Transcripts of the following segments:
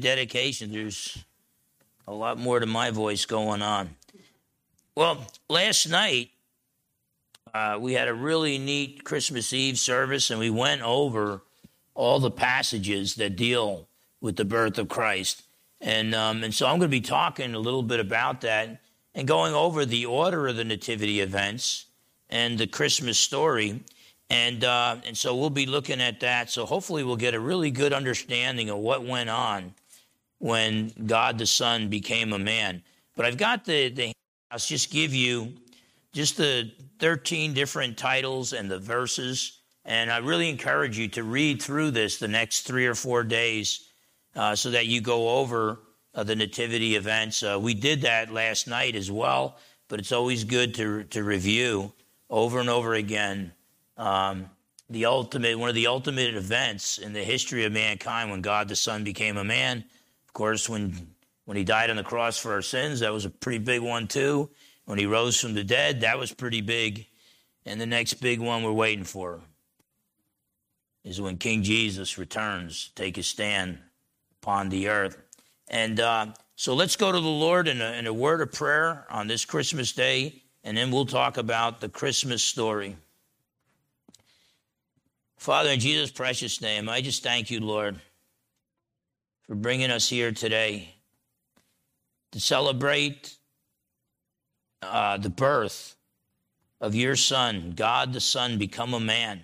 dedication, there's a lot more to my voice going on. Well, last night uh, we had a really neat Christmas Eve service, and we went over all the passages that deal with the birth of Christ. And, um, and so I'm going to be talking a little bit about that and going over the order of the nativity events and the Christmas story. And, uh, and so we'll be looking at that. So hopefully we'll get a really good understanding of what went on when God the Son became a man. But I've got the, the I'll just give you just the 13 different titles and the verses. And I really encourage you to read through this the next three or four days uh, so that you go over uh, the nativity events. Uh, we did that last night as well, but it's always good to, to review over and over again um, the ultimate, one of the ultimate events in the history of mankind when God the Son became a man. Of course, when, when he died on the cross for our sins, that was a pretty big one too. When he rose from the dead, that was pretty big. And the next big one we're waiting for is when King Jesus returns, to take his stand upon the earth. And uh, so let's go to the Lord in a, in a word of prayer on this Christmas day, and then we'll talk about the Christmas story. Father, in Jesus' precious name, I just thank you, Lord, for bringing us here today to celebrate uh, the birth of your Son, God the Son, become a man.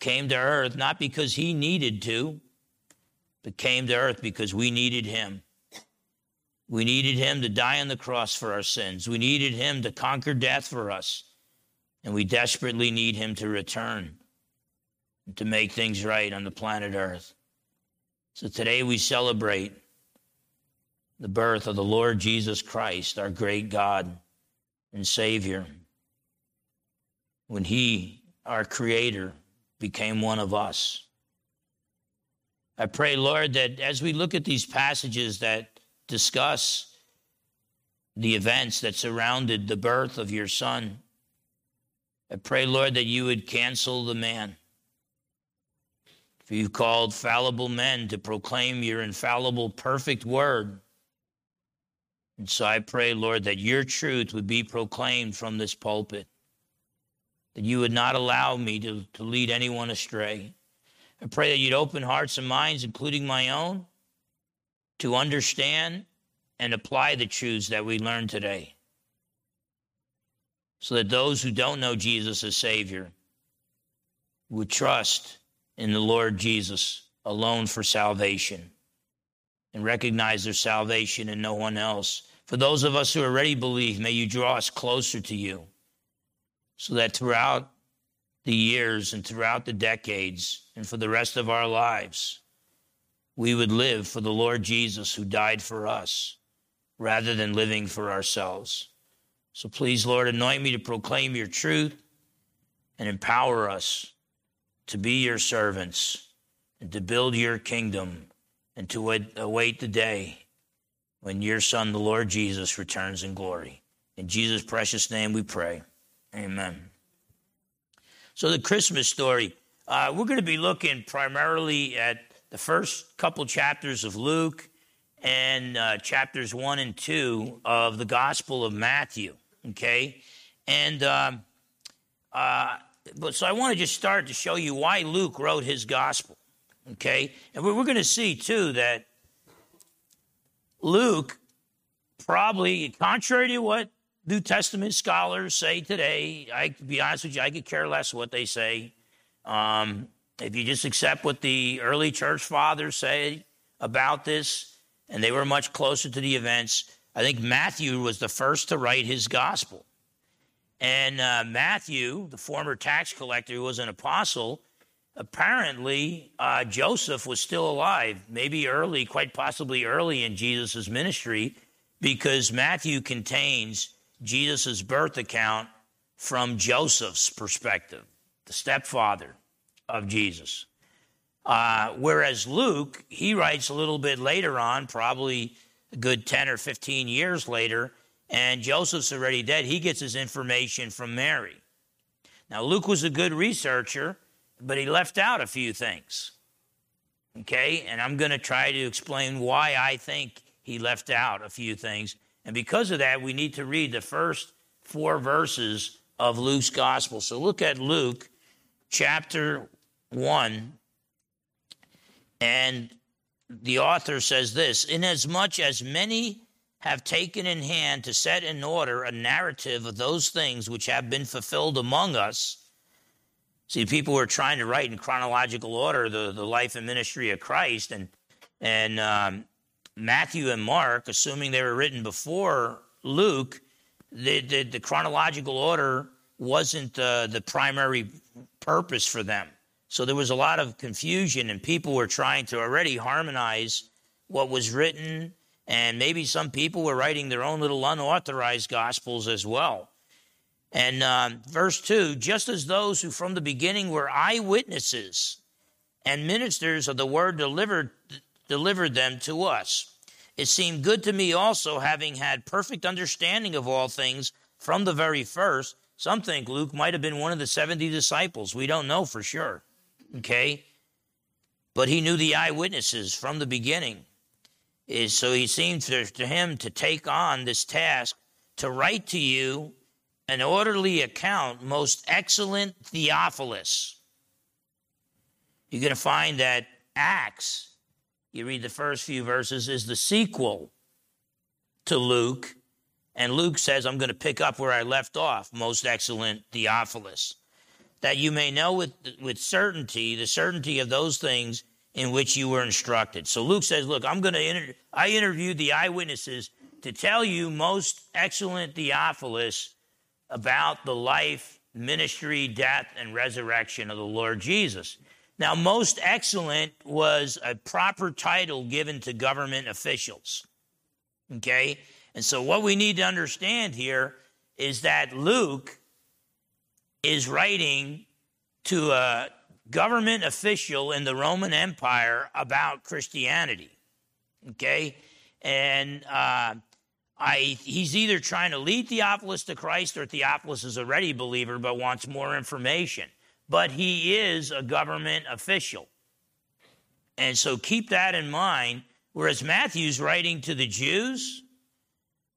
Came to earth not because he needed to, but came to earth because we needed him. We needed him to die on the cross for our sins. We needed him to conquer death for us. And we desperately need him to return to make things right on the planet Earth. So today we celebrate the birth of the Lord Jesus Christ, our great God and Savior. When He, our Creator, became one of us. I pray, Lord, that as we look at these passages that discuss the events that surrounded the birth of your Son, I pray, Lord, that you would cancel the man for you've called fallible men to proclaim your infallible, perfect word. And so I pray, Lord, that your truth would be proclaimed from this pulpit, that you would not allow me to, to lead anyone astray. I pray that you'd open hearts and minds, including my own, to understand and apply the truths that we learned today. So that those who don't know Jesus as Savior would trust in the Lord Jesus alone for salvation and recognize their salvation in no one else. For those of us who already believe, may you draw us closer to you so that throughout the years and throughout the decades and for the rest of our lives, we would live for the Lord Jesus who died for us rather than living for ourselves. So please, Lord, anoint me to proclaim your truth and empower us to be your servants and to build your kingdom and to await the day when your Son, the Lord Jesus, returns in glory. In Jesus' precious name we pray. Amen. So, the Christmas story, uh, we're going to be looking primarily at the first couple chapters of Luke and uh, chapters one and two of the Gospel of Matthew. Okay? And um, uh, but so I want to just start to show you why Luke wrote his gospel. Okay? And we're, going to see too that Luke probably, contrary to what New Testament scholars say today, I to be honest with you, I could care less what they say. Um, if you just accept what the early church fathers say about this, and they were much closer to the events, I think Matthew was the first to write his gospel. And uh, Matthew, the former tax collector who was an apostle, apparently uh, Joseph was still alive, maybe early, quite possibly early in Jesus' ministry, because Matthew contains Jesus' birth account from Joseph's perspective, the stepfather of Jesus. Uh, whereas Luke, he writes a little bit later on, probably a good 10 or 15 years later, and Joseph's already dead. He gets his information from Mary. Now, Luke was a good researcher, but he left out a few things. Okay? And I'm going to try to explain why I think he left out a few things. And because of that, we need to read the first four verses of Luke's gospel. So look at Luke chapter 1. And the author says this Inasmuch as many have taken in hand to set in order a narrative of those things which have been fulfilled among us. See, people were trying to write in chronological order the, the life and ministry of Christ, and and um, Matthew and Mark, assuming they were written before Luke, the, the, the chronological order wasn't uh, the primary purpose for them. So there was a lot of confusion, and people were trying to already harmonize what was written, and maybe some people were writing their own little unauthorized gospels as well. And um, verse 2 just as those who from the beginning were eyewitnesses and ministers of the word delivered, delivered them to us. It seemed good to me also, having had perfect understanding of all things from the very first. Some think Luke might have been one of the 70 disciples. We don't know for sure. Okay? But he knew the eyewitnesses from the beginning. So he seemed to him to take on this task to write to you an orderly account, most excellent Theophilus. You're going to find that Acts, you read the first few verses, is the sequel to Luke. And Luke says, I'm going to pick up where I left off, most excellent Theophilus that you may know with, with certainty the certainty of those things in which you were instructed. So Luke says, Look, I'm going to, I interviewed the eyewitnesses to tell you, most excellent Theophilus, about the life, ministry, death, and resurrection of the Lord Jesus. Now, most excellent was a proper title given to government officials. Okay? And so, what we need to understand here is that Luke is writing to a government official in the Roman Empire about Christianity. Okay? And uh, I, he's either trying to lead Theophilus to Christ or Theophilus is already a believer but wants more information. But he is a government official. And so keep that in mind. Whereas Matthew's writing to the Jews,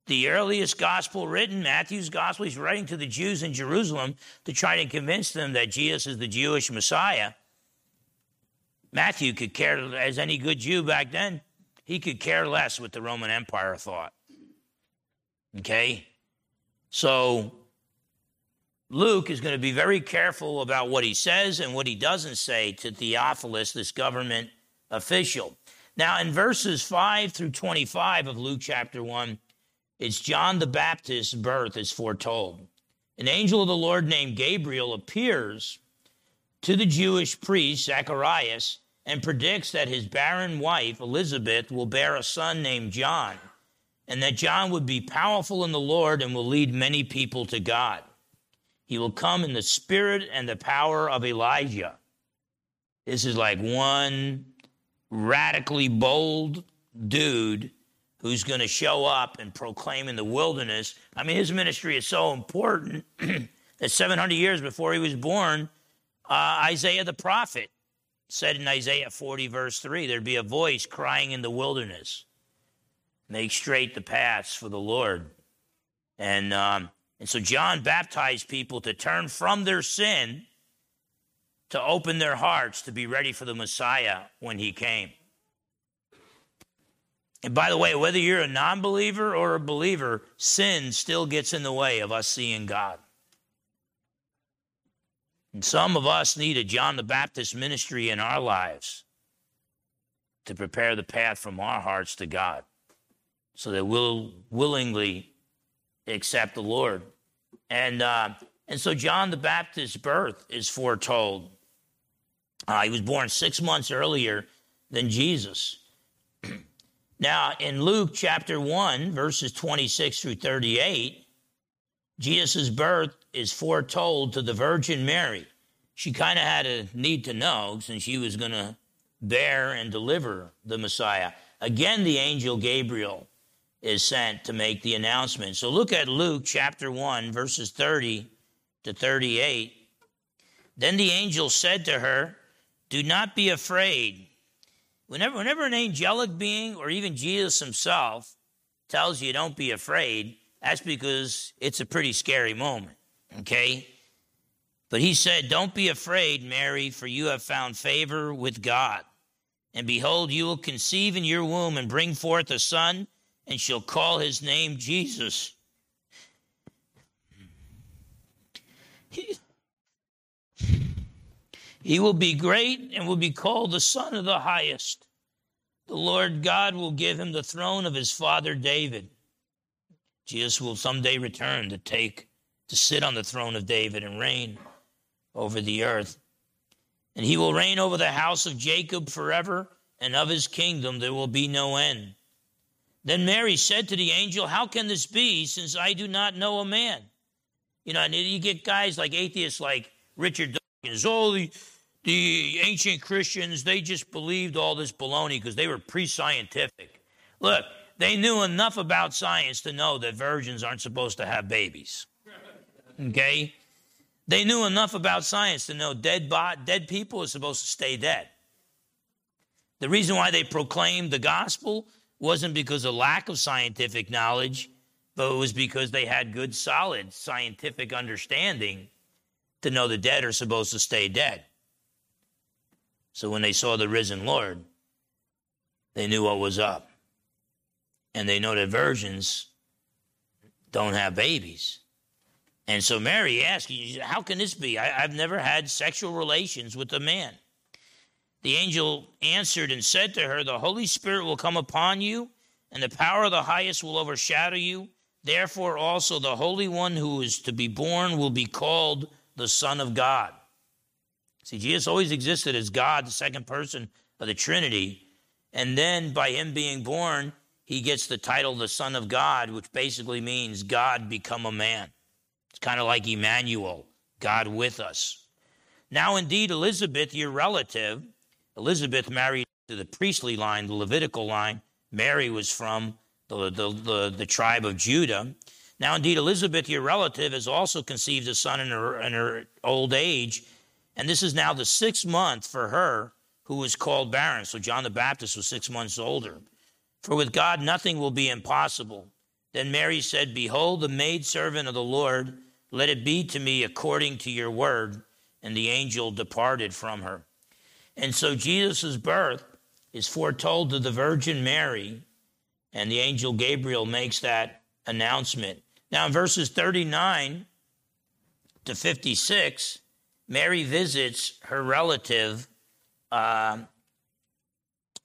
the earliest gospel written, Matthew's gospel, he's writing to the Jews in Jerusalem to try to convince them that Jesus is the Jewish Messiah. Matthew could care, as any good Jew back then, he could care less what the Roman Empire thought. Okay? So, Luke is going to be very careful about what he says and what he doesn't say to Theophilus, this government official. Now, in verses 5 through 25 of Luke chapter 1, it's John the Baptist's birth is foretold. An angel of the Lord named Gabriel appears to the Jewish priest Zacharias and predicts that his barren wife Elizabeth will bear a son named John, and that John would be powerful in the Lord and will lead many people to God. He will come in the spirit and the power of Elijah. This is like one radically bold dude who's going to show up and proclaim in the wilderness. I mean, his ministry is so important that 700 years before he was born, uh, Isaiah the prophet said in Isaiah 40, verse 3, there'd be a voice crying in the wilderness, make straight the paths for the Lord. And, um, and so John baptized people to turn from their sin, to open their hearts to be ready for the Messiah when he came. And by the way, whether you're a non believer or a believer, sin still gets in the way of us seeing God. And some of us need a John the Baptist ministry in our lives to prepare the path from our hearts to God so that we'll willingly accept the Lord. And, uh, and so John the Baptist's birth is foretold. Uh, he was born six months earlier than Jesus. Now, in Luke chapter 1, verses 26 through 38, Jesus' birth is foretold to the Virgin Mary. She kind of had a need to know since she was going to bear and deliver the Messiah. Again, the angel Gabriel is sent to make the announcement. So look at Luke chapter 1, verses 30 to 38. Then the angel said to her, Do not be afraid. Whenever, whenever an angelic being or even Jesus himself tells you don't be afraid, that's because it's a pretty scary moment, okay? But he said, Don't be afraid, Mary, for you have found favor with God. And behold, you will conceive in your womb and bring forth a son, and shall call his name Jesus. He, will be great and will be called the Son of the Highest. The Lord God will give him the throne of his father David. Jesus will someday return to take to sit on the throne of David and reign over the earth. And he will reign over the house of Jacob forever, and of his kingdom there will be no end. Then Mary said to the angel, How can this be, since I do not know a man? You know, and you get guys like atheists like Richard Dawkins, all oh, the, ancient Christians, they just believed all this baloney because they were pre scientific. Look, they knew enough about science to know that virgins aren't supposed to have babies. Okay? They knew enough about science to know dead, bot, dead people are supposed to stay dead. The reason why they proclaimed the gospel wasn't because of lack of scientific knowledge, but it was because they had good, solid scientific understanding to know the dead are supposed to stay dead. So when they saw the risen Lord, they knew what was up. And they know that virgins don't have babies. And so Mary asked, How can this be? I, have never had sexual relations with a man. The angel answered and said to her, The Holy Spirit will come upon you, and the power of the highest will overshadow you. Therefore, also the Holy One who is to be born will be called the Son of God. See, Jesus always existed as God, the second person of the Trinity. And then by him being born, he gets the title the Son of God, which basically means God become a man. It's kind of like Emmanuel, God with us. Now, indeed, Elizabeth, your relative, Elizabeth married to the priestly line, the Levitical line. Mary was from the, the, the, the tribe of Judah. Now, indeed, Elizabeth, your relative, has also conceived a son in her, in her old age and this is now the sixth month for her who was called barren. So John the Baptist was six months older. For with God nothing will be impossible. Then Mary said, Behold, the maidservant of the Lord, let it be to me according to your word. And the angel departed from her. And so Jesus' birth is foretold to the Virgin Mary, and the angel Gabriel makes that announcement. Now, in verses 39 to 56, Mary visits her relative, uh,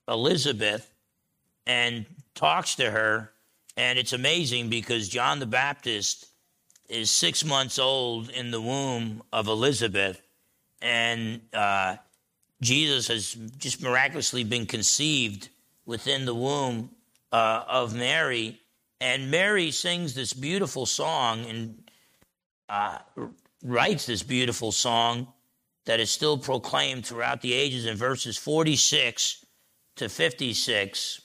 Elizabeth, and talks to her. And it's amazing because John the Baptist is six months old in the womb of Elizabeth. And uh, Jesus has just miraculously been conceived within the womb uh, of Mary. And Mary sings this beautiful song and uh, writes this beautiful song that is still proclaimed throughout the ages in verses 46 to 56.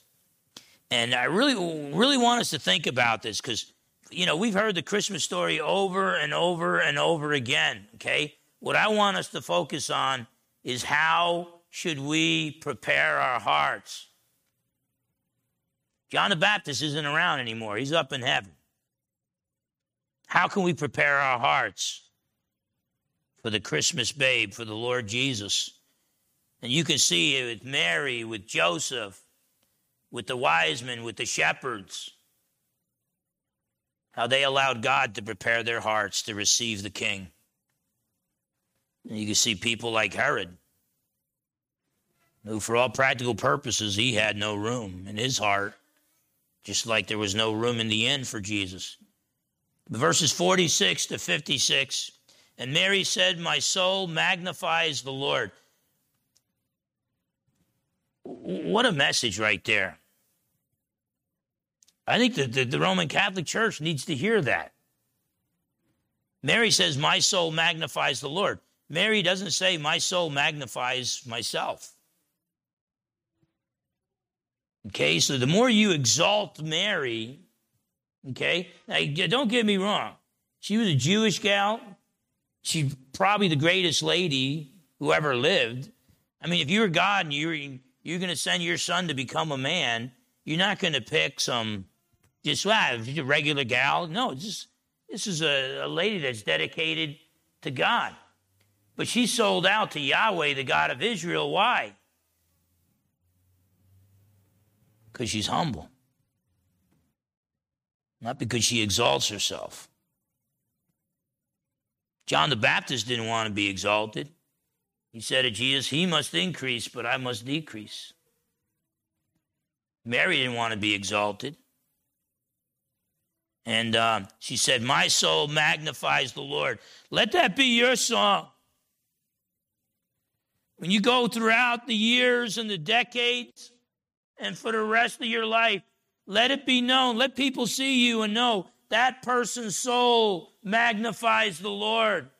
And I really, really want us to think about this because, you know, we've heard the Christmas story over and over and over again, okay? What I want us to focus on is how should we prepare our hearts? John the Baptist isn't around anymore, he's up in heaven. How can we prepare our hearts? For the Christmas babe, for the Lord Jesus. And you can see it with Mary, with Joseph, with the wise men, with the shepherds, how they allowed God to prepare their hearts to receive the king. And you can see people like Herod, who, for all practical purposes, he had no room in his heart, just like there was no room in the inn for Jesus. verses 46 to 56 and Mary said, My soul magnifies the Lord. What a message right there. I think that the, the Roman Catholic Church needs to hear that. Mary says, My soul magnifies the Lord. Mary doesn't say, My soul magnifies myself. Okay, so the more you exalt Mary, okay, now don't get me wrong. She was a Jewish gal. She's probably the greatest lady who ever lived. I mean, if you were God and you were, you're going to send your son to become a man, you're not going to pick some just a regular gal. No, just this is a, a lady that's dedicated to God. But she sold out to Yahweh, the God of Israel. Why? Because she's humble, not because she exalts herself. John the Baptist didn't want to be exalted. He said to Jesus, He must increase, but I must decrease. Mary didn't want to be exalted. And uh, she said, My soul magnifies the Lord. Let that be your song. When you go throughout the years and the decades and for the rest of your life, let it be known. Let people see you and know that person's soul magnifies the Lord.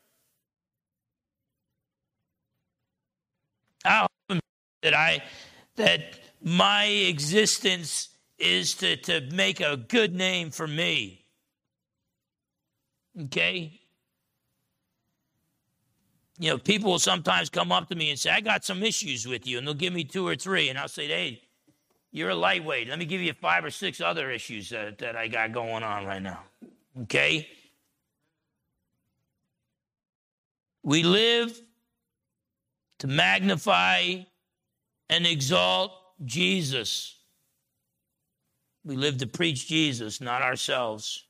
How that I that my existence is to, to make a good name for me. Okay? You know, people will sometimes come up to me and say, I got some issues with you, and they'll give me two or three, and I'll say, hey, you're a lightweight. Let me give you five or six other issues that, that I got going on right now. Okay? We live to magnify and exalt Jesus. We live to preach Jesus, not ourselves.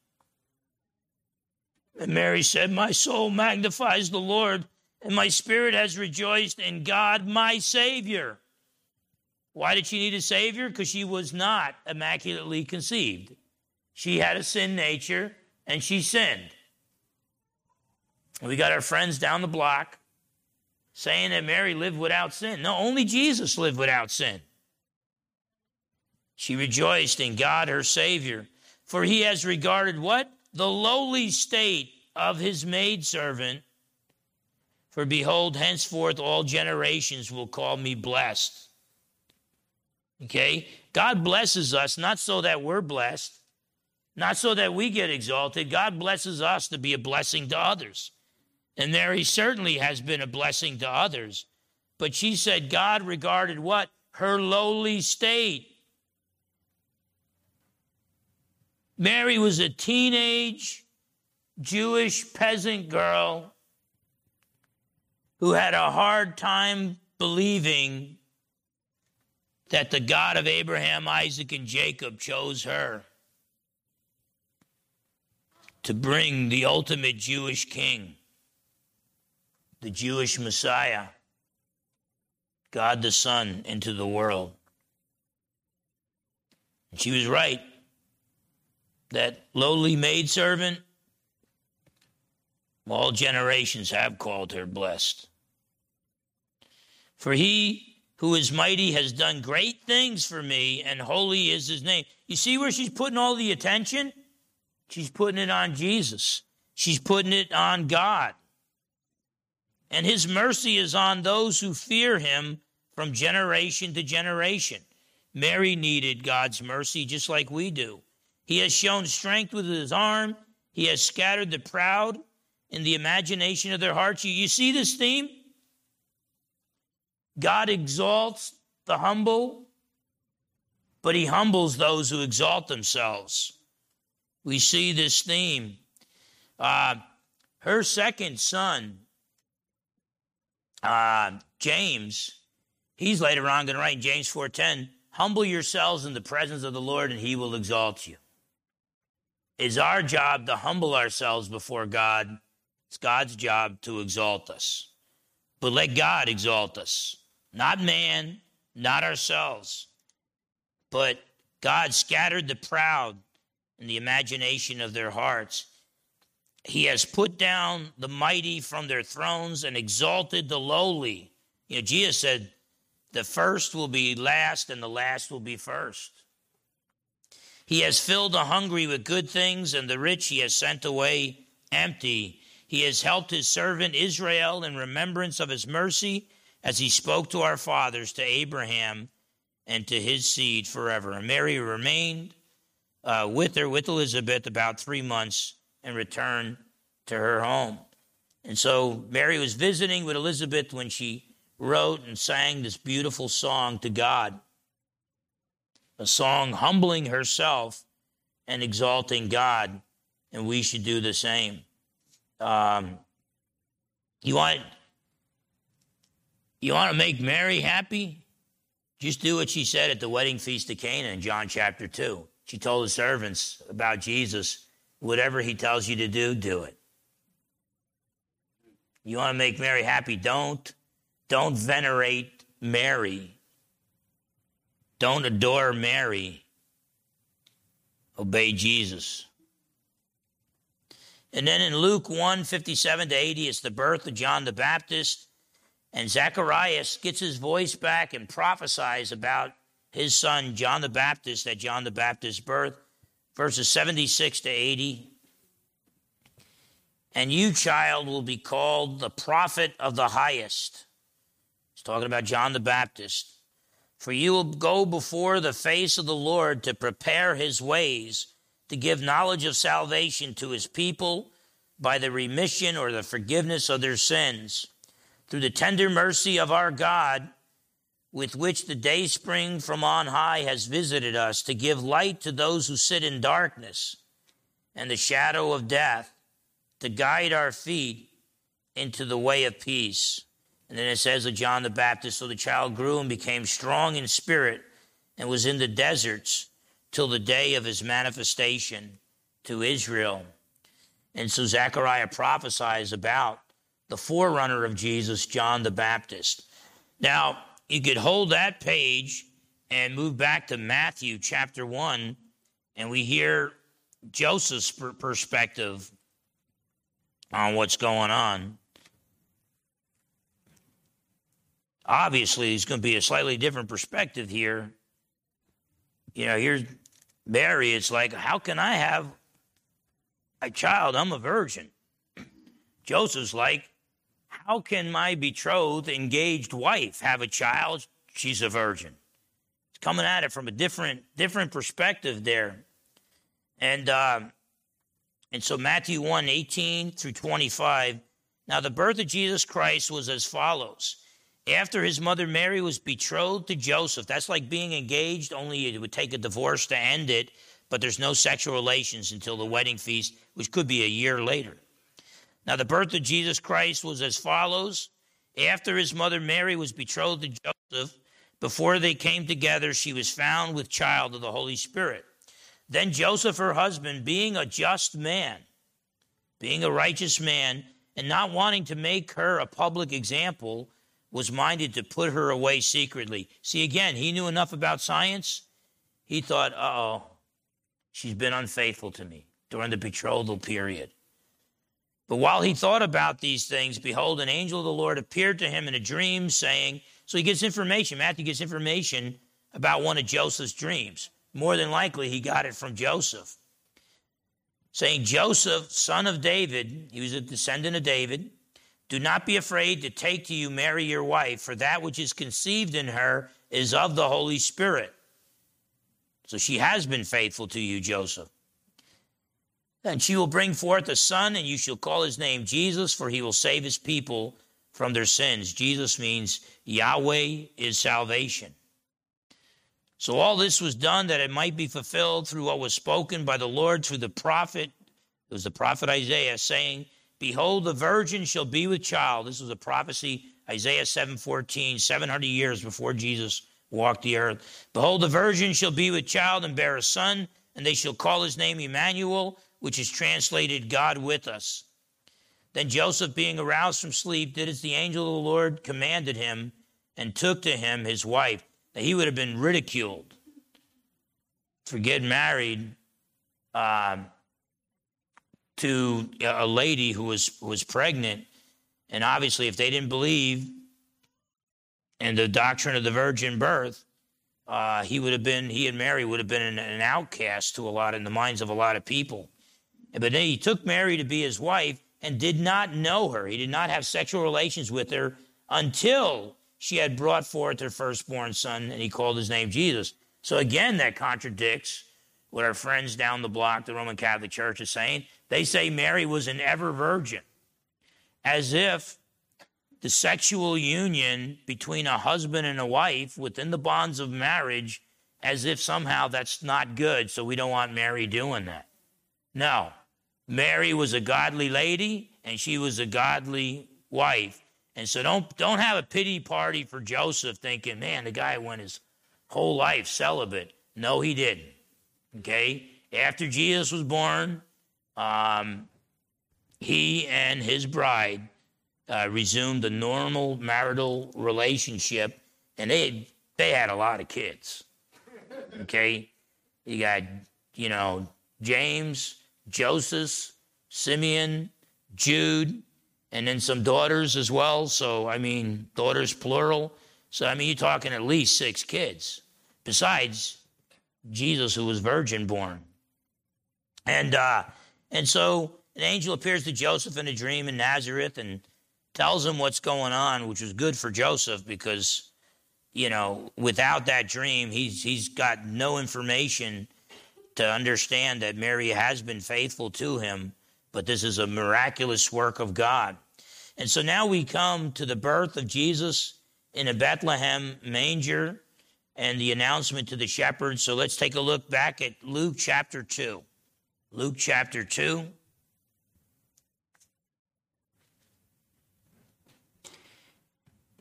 And Mary said, My soul magnifies the Lord, and my spirit has rejoiced in God, my Savior. Why did she need a Savior? Because she was not immaculately conceived. She had a sin nature, and she sinned. We got our friends down the block saying that Mary lived without sin. No, only Jesus lived without sin. She rejoiced in God, her Savior, for he has regarded what? The lowly state of his maidservant. For behold, henceforth all generations will call me blessed. Okay? God blesses us not so that we're blessed, not so that we get exalted. God blesses us to be a blessing to others. And Mary certainly has been a blessing to others. But she said God regarded what? Her lowly state. Mary was a teenage Jewish peasant girl who had a hard time believing that the God of Abraham, Isaac, and Jacob chose her to bring the ultimate Jewish king, the Jewish Messiah, God the Son, into the world. And she was right that lowly maidservant, all generations have called her blessed. For he who is mighty has done great things for me, and holy is his name. You see where she's putting all the attention? She's putting it on Jesus, she's putting it on God. And his mercy is on those who fear him from generation to generation. Mary needed God's mercy just like we do. He has shown strength with his arm. He has scattered the proud in the imagination of their hearts. You, you see this theme? God exalts the humble, but he humbles those who exalt themselves. We see this theme. Uh, her second son, uh, James, he's later on going to write in James 4.10, humble yourselves in the presence of the Lord and he will exalt you. It's our job to humble ourselves before God. It's God's job to exalt us. But let God exalt us, not man, not ourselves. But God scattered the proud in the imagination of their hearts. He has put down the mighty from their thrones and exalted the lowly. You know, Jesus said, the first will be last and the last will be first. He has filled the hungry with good things, and the rich he has sent away empty. He has helped his servant Israel in remembrance of his mercy, as he spoke to our fathers, to Abraham, and to his seed forever. And Mary remained uh, with her, with Elizabeth, about three months and returned to her home. And so Mary was visiting with Elizabeth when she wrote and sang this beautiful song to God, a song humbling herself and exalting God, and we should do the same. Um, you want you want to make Mary happy? Just do what she said at the wedding feast of Cana in John chapter 2. She told the servants about Jesus, whatever he tells you to do, do it. You want to make Mary happy? Don't. Don't venerate Mary. Don't adore Mary. Obey Jesus. And then in Luke 1 57 to 80, it's the birth of John the Baptist. And Zacharias gets his voice back and prophesies about his son, John the Baptist, at John the Baptist's birth, verses 76 to 80. And you, child, will be called the prophet of the highest. He's talking about John the Baptist. For you will go before the face of the Lord to prepare his ways, to give knowledge of salvation to his people by the remission or the forgiveness of their sins through the tender mercy of our God, with which the day spring from on high has visited us, to give light to those who sit in darkness and the shadow of death, to guide our feet into the way of peace. And then it says of John the Baptist, so the child grew and became strong in spirit and was in the deserts till the day of his manifestation to Israel. And so Zechariah prophesies about the forerunner of Jesus, John the Baptist. Now, you could hold that page and move back to Matthew chapter 1, and we hear Joseph's perspective on what's going on. Obviously, it's going to be a slightly different perspective here. You know, here's Mary. It's like, how can I have a child? I'm a virgin. Joseph's like, how can my betrothed, engaged wife have a child? She's a virgin. It's coming at it from a different, different perspective there. And, uh, and so Matthew 1 18 through 25. Now, the birth of Jesus Christ was as follows. After his mother Mary was betrothed to Joseph, that's like being engaged, only it would take a divorce to end it, but there's no sexual relations until the wedding feast, which could be a year later. Now, the birth of Jesus Christ was as follows. After his mother Mary was betrothed to Joseph, before they came together, she was found with child of the Holy Spirit. Then Joseph, her husband, being a just man, being a righteous man, and not wanting to make her a public example, was minded to put her away secretly. See, again, he knew enough about science. He thought, uh oh, she's been unfaithful to me during the betrothal period. But while he thought about these things, behold, an angel of the Lord appeared to him in a dream, saying, So he gets information. Matthew gets information about one of Joseph's dreams. More than likely, he got it from Joseph. Saying, Joseph, son of David, he was a descendant of David, do not be afraid to take to you Mary your wife, for that which is conceived in her is of the Holy Spirit. So she has been faithful to you, Joseph. And she will bring forth a son, and you shall call his name Jesus, for he will save his people from their sins. Jesus means Yahweh is salvation. So all this was done that it might be fulfilled through what was spoken by the Lord through the prophet. It was the prophet Isaiah saying, Behold, the virgin shall be with child. This was a prophecy, Isaiah 7:14, 700 years before Jesus walked the earth. Behold, the virgin shall be with child and bear a son, and they shall call his name Emmanuel which is translated God with us. Then Joseph, being aroused from sleep, did as the angel of the Lord commanded him and took to him his wife. Now, he would have been ridiculed for getting married uh, to a lady who was, who was pregnant. And obviously, if they didn't believe in the doctrine of the virgin birth, uh, he would have been, he and Mary would have been an, an outcast to a lot in the minds of a lot of people. But he took Mary to be his wife and did not know her. He did not have sexual relations with her until she had brought forth her firstborn son, and he called his name Jesus. So again, that contradicts what our friends down the block, the Roman Catholic Church, is saying. They say Mary was an ever virgin, as if the sexual union between a husband and a wife within the bonds of marriage as if somehow that's not good, so we don't want Mary doing that. No. Mary was a godly lady and she was a godly wife. And so don't don't have a pity party for Joseph thinking, man, the guy went his whole life celibate. No, he didn't. Okay? After Jesus was born, um, he and his bride uh, resumed a normal marital relationship, and they they had a lot of kids. Okay, you got you know James, Joseph, Simeon, Jude, and then some daughters as well. So I mean, daughters plural. So I mean, you're talking at least six kids, besides Jesus, who was virgin born. And uh, and so an angel appears to Joseph in a dream in Nazareth and tells him what's going on, which was good for Joseph because, you know, without that dream, he's he's got no information to understand that Mary has been faithful to him, but this is a miraculous work of God. And so now we come to the birth of Jesus in a Bethlehem manger and the announcement to the shepherds. So let's take a look back at Luke chapter 2. Luke chapter 2.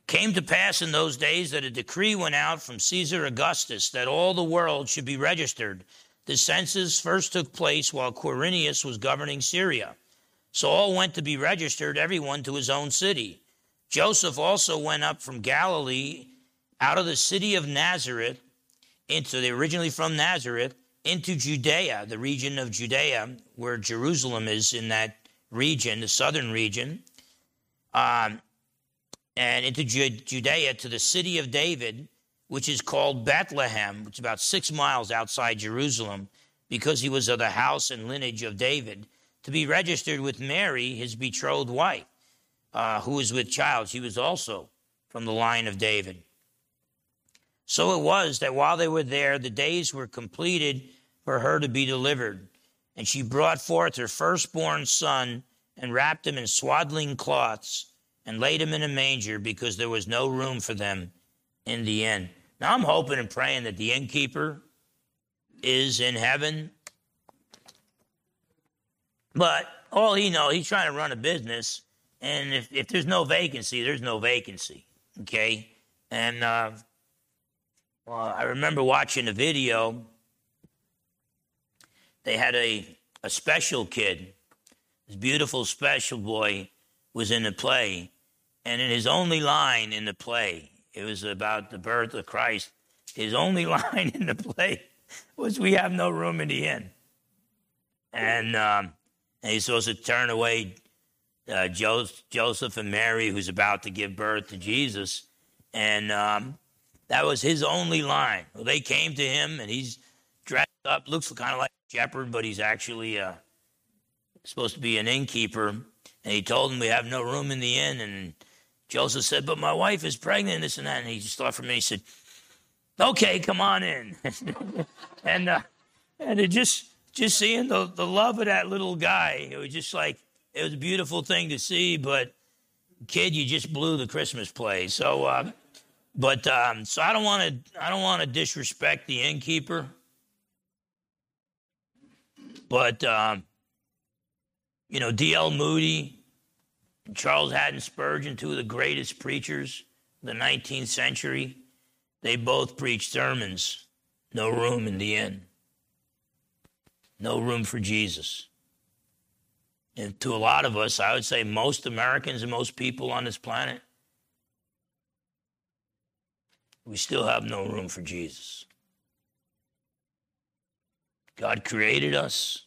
came to pass in those days that a decree went out from Caesar Augustus that all the world should be registered. The census first took place while Quirinius was governing Syria. So all went to be registered, everyone to his own city. Joseph also went up from Galilee out of the city of Nazareth into the originally from Nazareth into Judea, the region of Judea, where Jerusalem is in that region, the southern region. Um, and into Judea to the city of David, which is called Bethlehem, which is about six miles outside Jerusalem, because he was of the house and lineage of David, to be registered with Mary, his betrothed wife, uh, who was with child. She was also from the line of David. So it was that while they were there, the days were completed for her to be delivered. And she brought forth her firstborn son and wrapped him in swaddling cloths and laid him in a manger because there was no room for them in the end. Now I'm hoping and praying that the innkeeper is in heaven. But all he knows, he's trying to run a business. And if, if there's no vacancy, there's no vacancy. Okay? And uh, well, I remember watching a video. They had a, a special kid, this beautiful special boy was in the play. And in his only line in the play, it was about the birth of Christ. His only line in the play was, We have no room in the inn. And, um, and he's supposed to turn away uh, Joseph and Mary, who's about to give birth to Jesus. And um, that was his only line. Well, they came to him, and he's dressed up, looks kind of like a shepherd, but he's actually uh, supposed to be an innkeeper. And he told them, We have no room in the inn. And Joseph said, But my wife is pregnant, this and that. And he just thought for me, he said, Okay, come on in. and uh, and it just just seeing the, the love of that little guy, it was just like it was a beautiful thing to see, but kid, you just blew the Christmas play. So uh, but um, so I don't want to I don't want to disrespect the innkeeper. But um, you know, D.L. Moody, Charles Haddon Spurgeon, two of the greatest preachers of the 19th century, they both preached sermons. No room in the inn. No room for Jesus. And to a lot of us, I would say most Americans and most people on this planet, we still have no room for Jesus. God created us.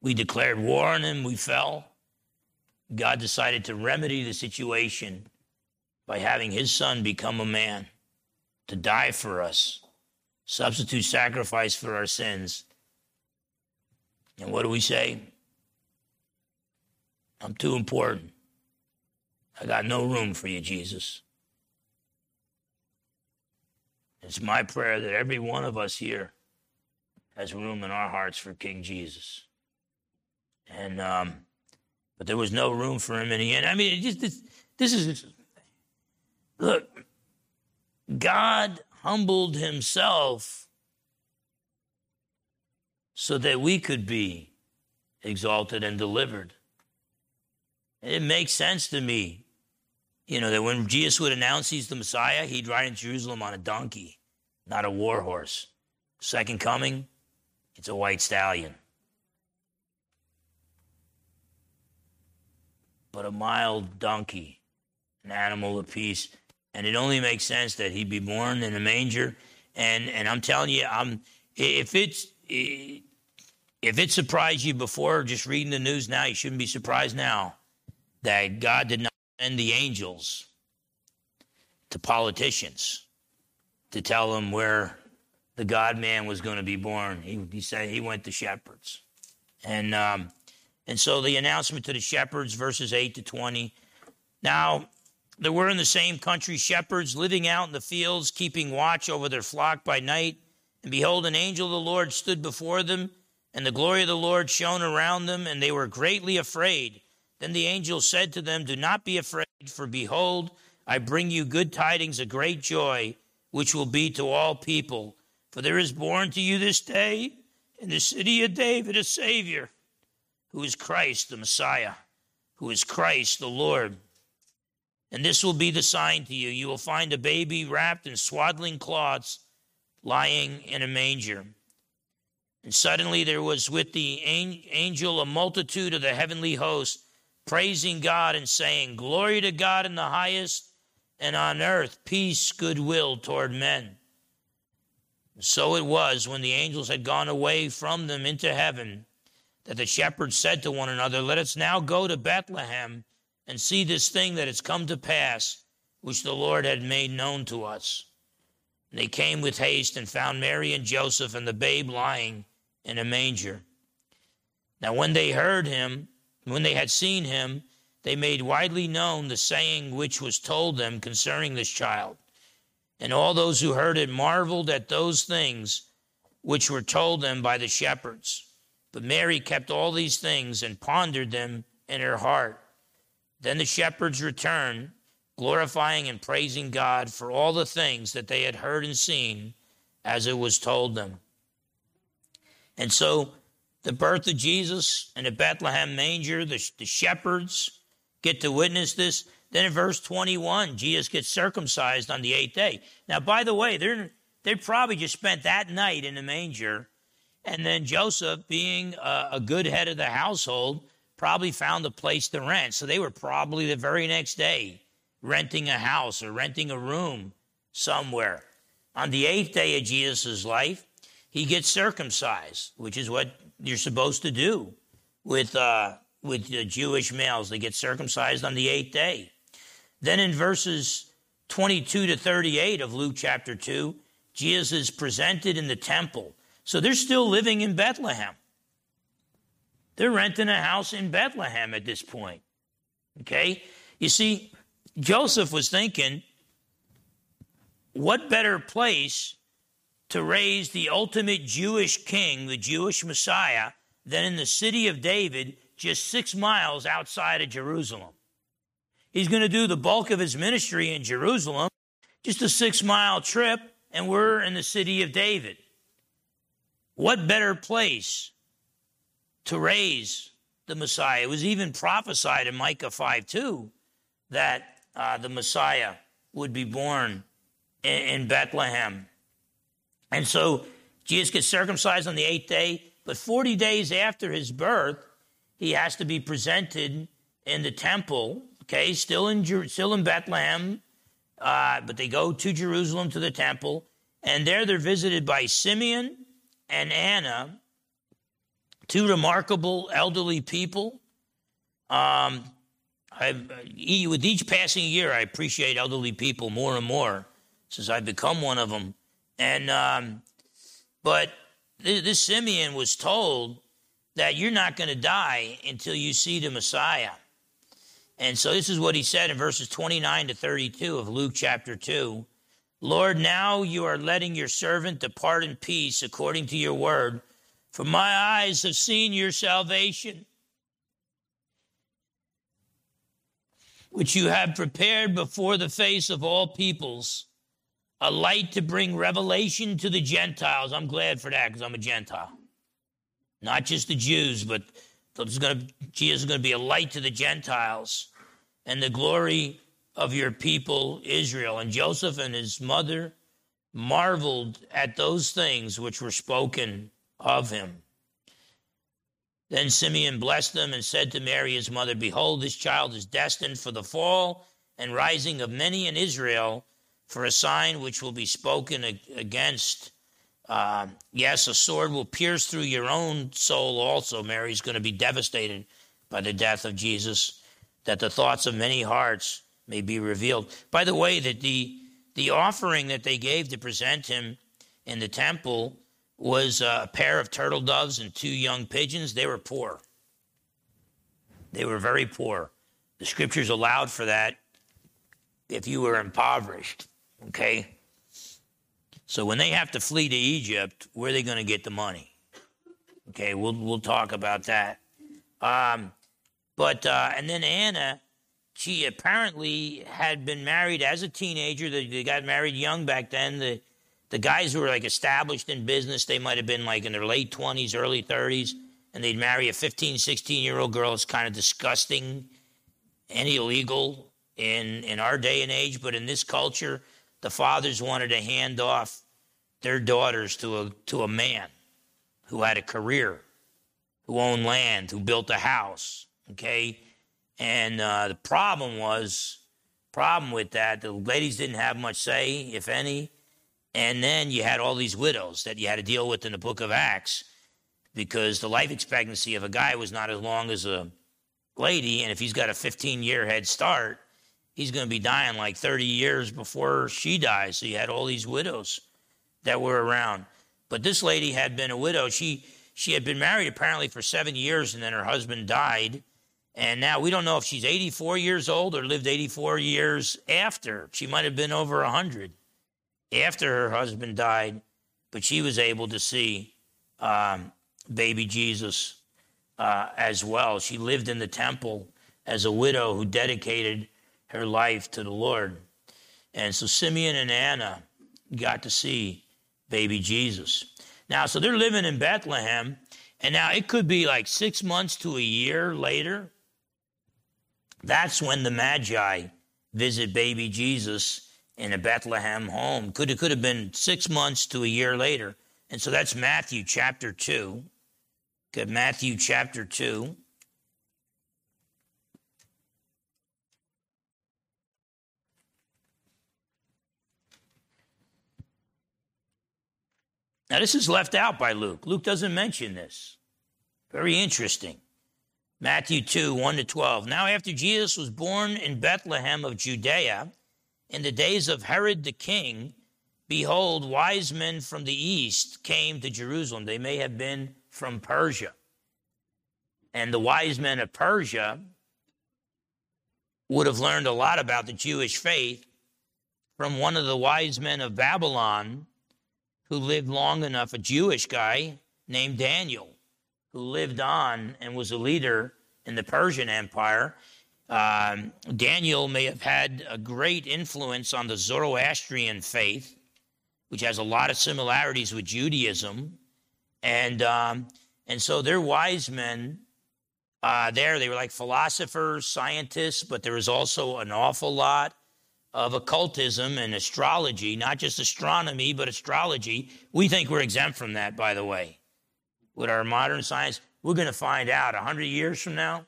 We declared war on him. We fell. God decided to remedy the situation by having his son become a man to die for us, substitute sacrifice for our sins. And what do we say? I'm too important. I got no room for you, Jesus. It's my prayer that every one of us here has room in our hearts for King Jesus. And um, but there was no room for him in the end. I mean, just This is, look, God humbled himself so that we could be exalted and delivered. It makes sense to me, you know, that when Jesus would announce he's the Messiah, he'd ride in Jerusalem on a donkey, not a war horse. Second coming, it's a white stallion. But a mild donkey, an animal of peace. And it only makes sense that he be born in a manger. And and I'm telling you, I'm if it's if it surprised you before just reading the news now, you shouldn't be surprised now that God did not send the angels to politicians to tell them where the God man was going to be born. He, he said he went to shepherds. And, um, and so the announcement to the shepherds, verses 8 to 20. Now, there were in the same country shepherds living out in the fields, keeping watch over their flock by night. And behold, an angel of the Lord stood before them, and the glory of the Lord shone around them, and they were greatly afraid. Then the angel said to them, Do not be afraid, for behold, I bring you good tidings of great joy, which will be to all people. For there is born to you this day in the city of David a Savior, who is Christ the Messiah, who is Christ the Lord. And this will be the sign to you. You will find a baby wrapped in swaddling cloths lying in a manger. And suddenly there was with the angel a multitude of the heavenly host praising God and saying, Glory to God in the highest, and on earth peace, goodwill toward men. So it was when the angels had gone away from them into heaven that the shepherds said to one another, Let us now go to Bethlehem and see this thing that has come to pass, which the Lord had made known to us. And they came with haste and found Mary and Joseph and the babe lying in a manger. Now, when they heard him, when they had seen him, they made widely known the saying which was told them concerning this child. And all those who heard it marveled at those things which were told them by the shepherds. But Mary kept all these things and pondered them in her heart. Then the shepherds returned, glorifying and praising God for all the things that they had heard and seen as it was told them. And so the birth of Jesus in the Bethlehem manger, the, the shepherds get to witness this. Then in verse 21, Jesus gets circumcised on the eighth day. Now, by the way, they're, they probably just spent that night in the manger. And then Joseph, being a, a good head of the household, probably found a place to rent. So they were probably the very next day renting a house or renting a room somewhere. On the eighth day of Jesus' life, he gets circumcised, which is what you're supposed to do with, uh, with the Jewish males. They get circumcised on the eighth day. Then in verses 22 to 38 of Luke chapter 2, Jesus is presented in the temple. So they're still living in Bethlehem. They're renting a house in Bethlehem at this point. Okay? You see, Joseph was thinking, what better place to raise the ultimate Jewish king, the Jewish Messiah, than in the city of David, just six miles outside of Jerusalem. He's going to do the bulk of his ministry in Jerusalem, just a six mile trip, and we're in the city of David. What better place to raise the Messiah? It was even prophesied in Micah 5 2 that uh, the Messiah would be born in, in Bethlehem. And so Jesus gets circumcised on the eighth day, but 40 days after his birth, he has to be presented in the temple, okay, still in, still in Bethlehem, uh, but they go to Jerusalem to the temple, and there they're visited by Simeon and Anna, two remarkable elderly people. Um, with each passing year, I appreciate elderly people more and more since I've become one of them. And um, but th- this Simeon was told that you're not going to die until you see the Messiah. And so this is what he said in verses 29 to 32 of Luke chapter 2. Lord, now you are letting your servant depart in peace according to your word, for my eyes have seen your salvation. which you have prepared before the face of all peoples, a light to bring revelation to the Gentiles. I'm glad for that because I'm a Gentile. Not just the Jews, but Jesus is going to be a light to the Gentiles and the glory of your people Israel. And Joseph and his mother marveled at those things which were spoken of him. Then Simeon blessed them and said to Mary, his mother, Behold, this child is destined for the fall and rising of many in Israel, for a sign which will be spoken against. Uh, yes, a sword will pierce through your own soul also. Mary's going to be devastated by the death of Jesus, that the thoughts of many hearts may be revealed. By the way, that the, the offering that they gave to present him in the temple was a pair of turtle doves and two young pigeons. They were poor. They were very poor. The scriptures allowed for that if you were impoverished. Okay? So when they have to flee to Egypt, where are they going to get the money? Okay, we'll, we'll talk about that. Um, but, uh, and then Anna, she apparently had been married as a teenager. They, they got married young back then. The, the guys who were like established in business, they might have been like in their late 20s, early 30s, and they'd marry a 15, 16 year old girl. It's kind of disgusting and illegal in, in our day and age. But in this culture, the fathers wanted to hand off their daughters to a, to a man who had a career, who owned land, who built a house. Okay. And uh, the problem was, problem with that, the ladies didn't have much say, if any and then you had all these widows that you had to deal with in the book of Acts because the life expectancy of a guy was not as long as a lady. And if he's got a 15 year head start, he's going to be dying like 30 years before she dies. So you had all these widows that were around. But this lady had been a widow. She, she had been married apparently for seven years and then her husband died. And now we don't know if she's 84 years old or lived 84 years after. She might have been over 100 after her husband died, but she was able to see um, baby Jesus uh, as well. She lived in the temple as a widow who dedicated her life to the Lord. And so Simeon and Anna got to see baby Jesus. Now, so they're living in Bethlehem, and now it could be like six months to a year later. That's when the Magi visit baby Jesus in a Bethlehem home. Could it could have been six months to a year later. And so that's Matthew chapter 2. Good, Matthew chapter 2. Now, this is left out by Luke. Luke doesn't mention this. Very interesting. Matthew 2, 1 to 12. Now, after Jesus was born in Bethlehem of Judea, in the days of Herod the king, behold, wise men from the east came to Jerusalem. They may have been from Persia. And the wise men of Persia would have learned a lot about the Jewish faith from one of the wise men of Babylon who lived long enough, a Jewish guy named Daniel, who lived on and was a leader in the Persian Empire. Um, Daniel may have had a great influence on the Zoroastrian faith, which has a lot of similarities with Judaism. And, um, and so they're wise men uh, there. They were like philosophers, scientists, but there was also an awful lot of occultism and astrology, not just astronomy, but astrology. We think we're exempt from that, by the way. With our modern science, we're going to find out 100 years from now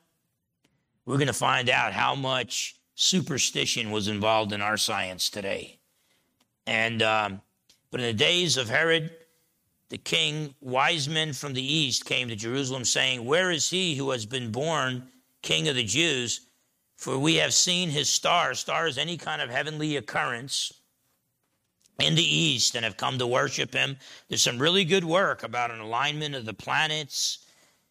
we're going to find out how much superstition was involved in our science today. And, um, but in the days of Herod, the king, wise men from the east came to Jerusalem saying, Where is he who has been born king of the Jews? For we have seen his star. Star is any kind of heavenly occurrence in the east and have come to worship him. There's some really good work about an alignment of the planets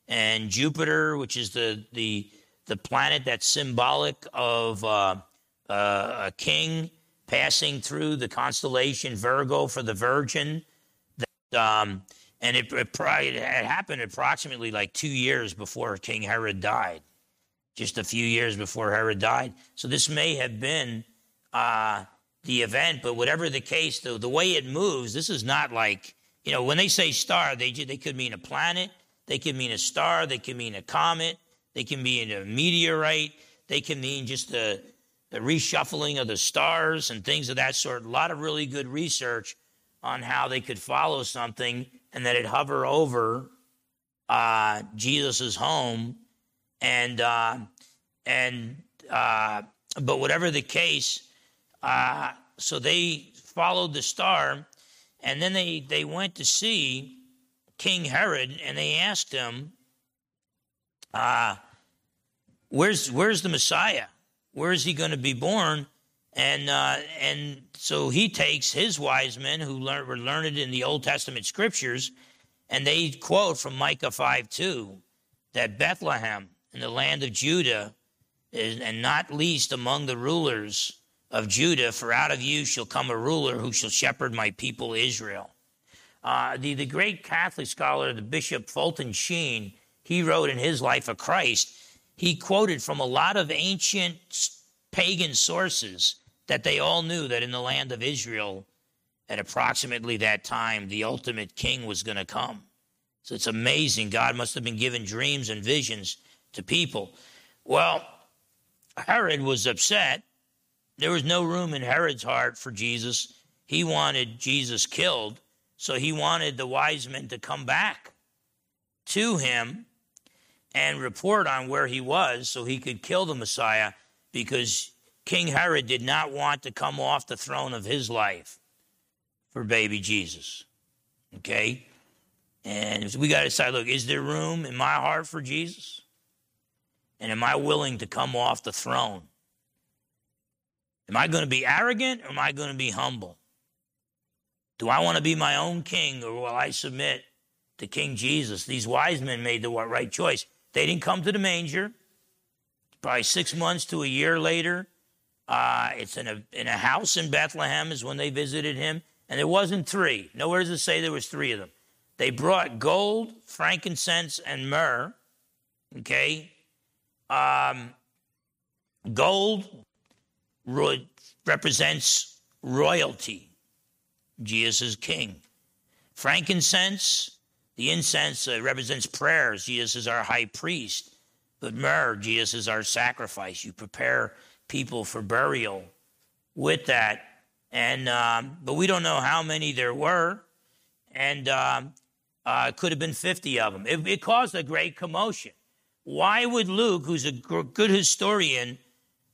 and Jupiter, which is the, the the planet that's symbolic of uh, uh, a king passing through the constellation Virgo for the Virgin. That, um, and it, it, it happened approximately like two years before King Herod died. just a few years before Herod died. So this may have been uh, the event, but whatever the case, the, the way it moves, this is not like, you know, when they say star, they, they could mean a planet, they could mean a star, they could mean a comet, they can mean a meteorite, they can mean just a, the reshuffling of the stars and things of that sort. A lot of really good research on how they could follow something and that it hover over uh, Jesus's home, and uh, and uh, but whatever the case, uh, so they followed the star, and then they they went to see King Herod, and they asked him, uh, "Where's where's the Messiah? Where is he going to be born?" And uh, and so he takes his wise men who learned, were learned in the Old Testament scriptures and they quote from Micah 5 2 that Bethlehem in the land of Judah is, and not least among the rulers of Judah, for out of you shall come a ruler who shall shepherd my people Israel. Uh, the, the great Catholic scholar, the Bishop Fulton Sheen, he wrote in his Life of Christ, he quoted from a lot of ancient pagan sources that they all knew that in the land of Israel at approximately that time, the ultimate king was going to come. So it's amazing. God must have been giving dreams and visions to people. Well, Herod was upset. There was no room in Herod's heart for Jesus. He wanted Jesus killed. So he wanted the wise men to come back to him and report on where he was so he could kill the Messiah because King Herod did not want to come off the throne of his life for baby Jesus. Okay? And we got to decide look, is there room in my heart for Jesus? And am I willing to come off the throne? Am I going to be arrogant or am I going to be humble? Do I want to be my own king or will I submit to King Jesus? These wise men made the right choice. They didn't come to the manger. Probably six months to a year later, uh, it's in a, in a house in Bethlehem, is when they visited him. And there wasn't three. Nowhere does it say there was three of them. They brought gold, frankincense, and myrrh. Okay? Um, gold represents royalty. Jesus is king. Frankincense, the incense uh, represents prayers. Jesus is our high priest. But myrrh, Jesus is our sacrifice. You prepare people for burial with that and um, but we don't know how many there were, and um, uh, it could have been 50 of them. It, it, caused a great commotion. Why would Luke, who's a good historian,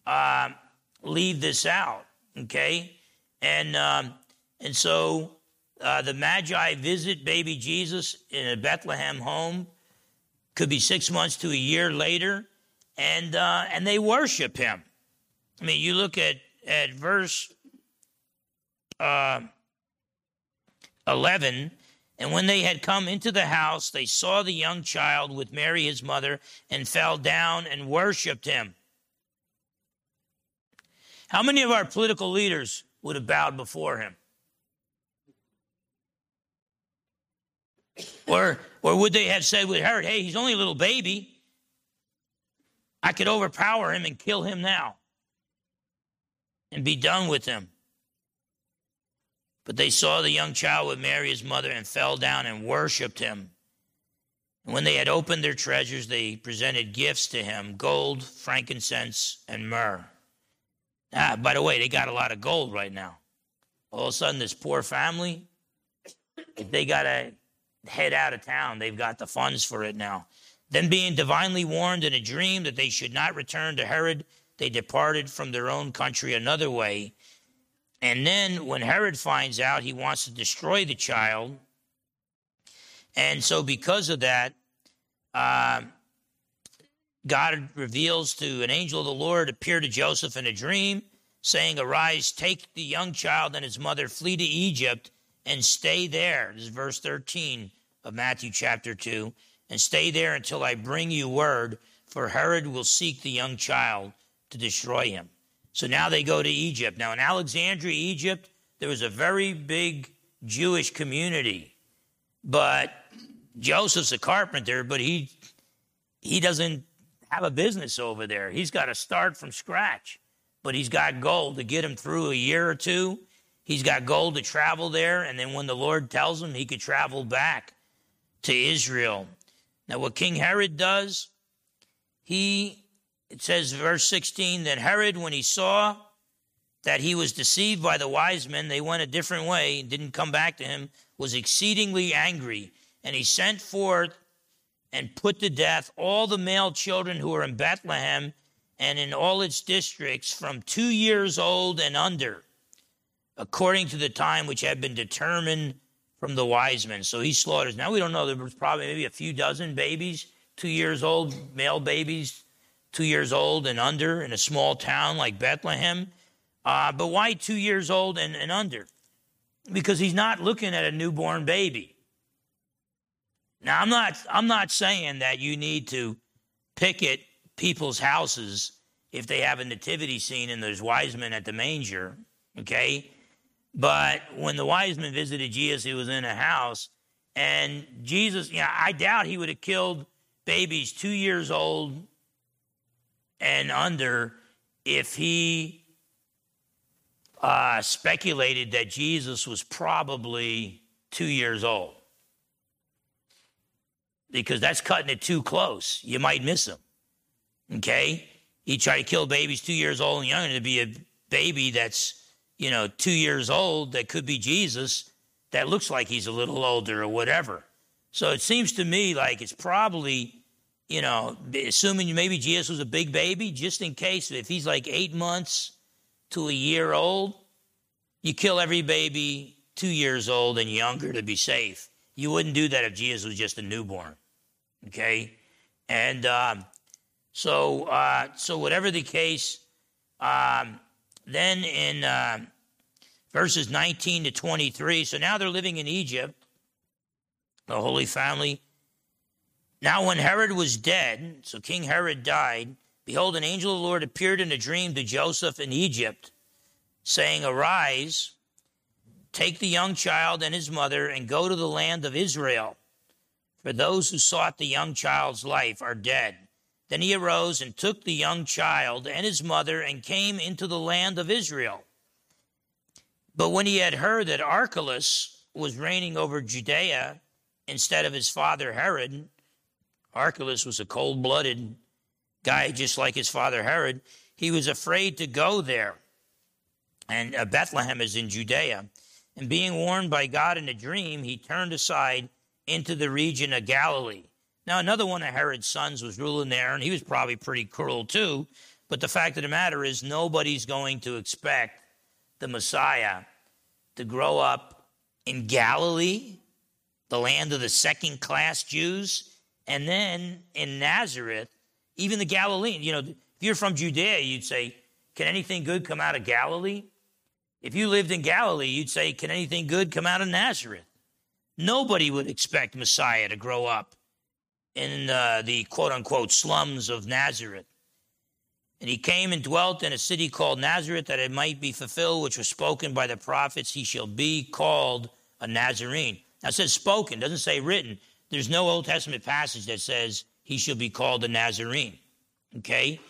uh, leave this out? Okay, and um, and so uh, the Magi visit baby Jesus in a Bethlehem home. Could be six months to a year later, and uh, and they worship him. I mean, you look at at verse uh, 11. And when they had come into the house, they saw the young child with Mary his mother and fell down and worshiped him. How many of our political leaders would have bowed before him? Or, or would they have said with Herod, hey, he's only a little baby. I could overpower him and kill him now and be done with him. But they saw the young child with Mary, his mother, and fell down and worshiped him. And when they had opened their treasures, they presented gifts to him gold, frankincense, and myrrh. Ah, by the way, they got a lot of gold right now. All of a sudden, this poor family, if they got to head out of town, they've got the funds for it now. Then, being divinely warned in a dream that they should not return to Herod, they departed from their own country another way and then when Herod finds out, he wants to destroy the child. And so, because of that, uh, God reveals to an angel of the Lord, appear to Joseph in a dream, saying, Arise, take the young child and his mother, flee to Egypt, and stay there. This is verse 13 of Matthew chapter 2. And stay there until I bring you word, for Herod will seek the young child to destroy him. So now they go to Egypt. Now, in Alexandria, Egypt, there was a very big Jewish community. But Joseph's a carpenter, but he he doesn't have a business over there. He's got to start from scratch, but he's got gold to get him through a year or two. He's got gold to travel there, and then when the Lord tells him, he could travel back to Israel. Now, what King Herod does, he, it says, verse 16, that Herod, when he saw that he was deceived by the wise men, they went a different way and didn't come back to him, was exceedingly angry. And he sent forth and put to death all the male children who were in Bethlehem and in all its districts from two years old and under, according to the time which had been determined from the wise men. So he slaughters. Now we don't know. There was probably maybe a few dozen babies, two years old, male babies, two years old and under in a small town like Bethlehem. Uh, but why two years old and, and under? Because he's not looking at a newborn baby. Now I'm not I'm not saying that you need to picket people's houses if they have a nativity scene and there's wise men at the manger, okay? But when the wise men visited Jesus, he was in a house, and Jesus, you know, I doubt he would have killed babies two years old and under if he uh, speculated that Jesus was probably two years old. Because that's cutting it too close. You might miss him. Okay? He tried to kill babies two years old and younger to be a baby that's you know, two years old that could be Jesus that looks like he's a little older or whatever. So it seems to me like it's probably, you know, assuming maybe Jesus was a big baby, just in case if he's like eight months to a year old, you kill every baby two years old and younger to be safe. You wouldn't do that if Jesus was just a newborn. Okay? And um, so, uh, so whatever the case, um, then in uh, verses 19 to 23, so now they're living in Egypt, the Holy Family. Now, when Herod was dead, so King Herod died, behold, an angel of the Lord appeared in a dream to Joseph in Egypt, saying, Arise, take the young child and his mother, and go to the land of Israel. For those who sought the young child's life are dead. Then he arose and took the young child and his mother and came into the land of Israel. But when he had heard that Archelaus was reigning over Judea instead of his father Herod, Archelaus was a cold blooded guy just like his father Herod, he was afraid to go there. And uh, Bethlehem is in Judea. And being warned by God in a dream, he turned aside into the region of Galilee. Now, another one of Herod's sons was ruling there, and he was probably pretty cruel too. But the fact of the matter is, nobody's going to expect the Messiah to grow up in Galilee, the land of the second class Jews, and then in Nazareth, even the Galilean. You know, if you're from Judea, you'd say, Can anything good come out of Galilee? If you lived in Galilee, you'd say, Can anything good come out of Nazareth? Nobody would expect Messiah to grow up in uh, the quote unquote slums of Nazareth. And he came and dwelt in a city called Nazareth that it might be fulfilled, which was spoken by the prophets, he shall be called a Nazarene. Now it says spoken, doesn't say written. There's no Old Testament passage that says he shall be called a Nazarene. Okay?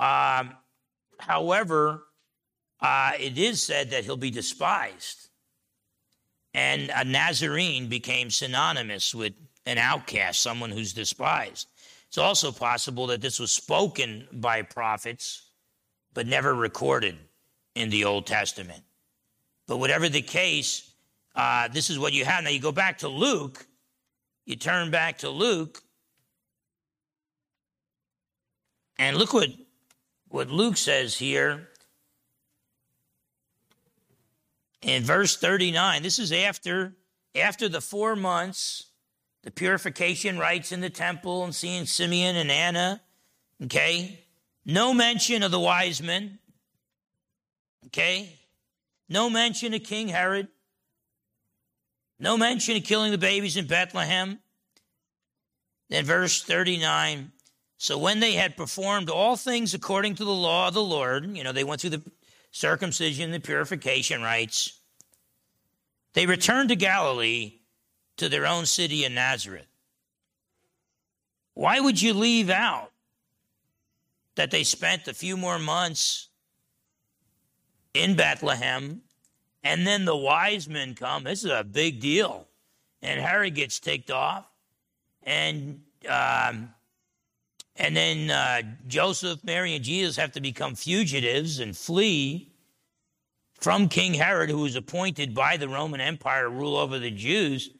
Um, however, uh, it is said that he'll be despised. And a Nazarene became synonymous with an outcast, someone who's despised. It's also possible that this was spoken by prophets, but never recorded in the Old Testament. But whatever the case, uh, this is what you have. Now you go back to Luke, you turn back to Luke, and look what, what Luke says here in verse 39. This is after, after the four months the purification rites in the temple and seeing Simeon and Anna. Okay? No mention of the wise men. Okay? No mention of King Herod. No mention of killing the babies in Bethlehem. Then, verse 39 So when they had performed all things according to the law of the Lord, you know, they went through the circumcision, the purification rites, they returned to Galilee to their own city in Nazareth. Why would you leave out that they spent a few more months in Bethlehem, and then the wise men come. This is a big deal. And Herod gets ticked off, and um, and then uh, Joseph, Mary, and Jesus have to become fugitives and flee from King Herod, who was appointed by the Roman Empire to rule over the Jews.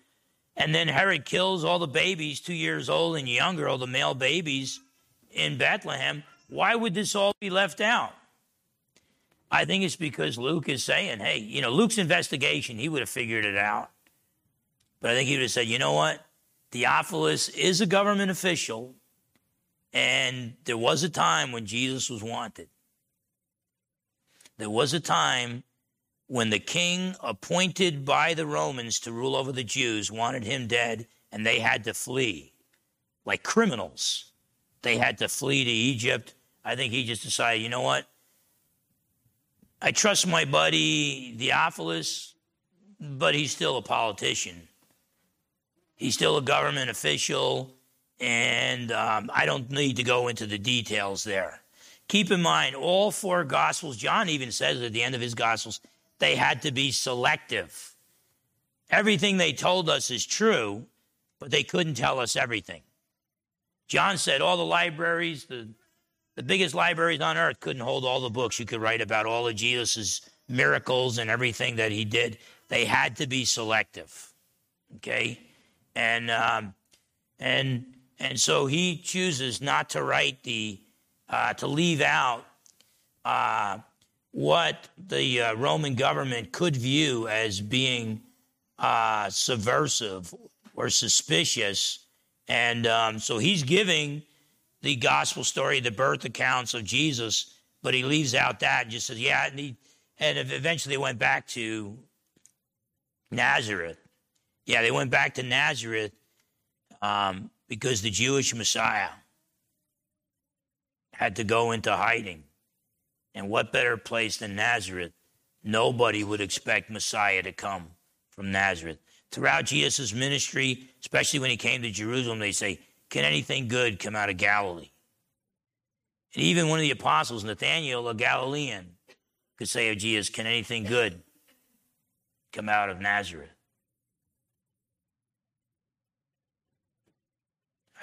And then Herod kills all the babies, two years old and younger, all the male babies in Bethlehem. Why would this all be left out? I think it's because Luke is saying, hey, you know, Luke's investigation, he would have figured it out. But I think he would have said, you know what? Theophilus is a government official, and there was a time when Jesus was wanted. There was a time when the king appointed by the Romans to rule over the Jews wanted him dead, and they had to flee like criminals. They had to flee to Egypt. I think he just decided, you know what? I trust my buddy Theophilus, but he's still a politician. He's still a government official, and um, I don't need to go into the details there. Keep in mind, all four Gospels, John even says at the end of his Gospels, they had to be selective. Everything they told us is true, but they couldn't tell us everything. John said all the libraries, the, the biggest libraries on earth, couldn't hold all the books you could write about all of Jesus' miracles and everything that he did. They had to be selective. Okay? And, um, and, and so he chooses not to write the uh, to leave out uh, what the uh, Roman government could view as being uh, subversive or suspicious. And um, so he's giving the gospel story, the birth accounts of Jesus, but he leaves out that and just says, yeah, and, he, and eventually went back to Nazareth. Yeah, they went back to Nazareth um, because the Jewish Messiah had to go into hiding. And what better place than Nazareth? Nobody would expect Messiah to come from Nazareth. Throughout Jesus' ministry, especially when he came to Jerusalem, they say, Can anything good come out of Galilee? And even one of the apostles, Nathanael, a Galilean, could say of Jesus, Can anything good come out of Nazareth?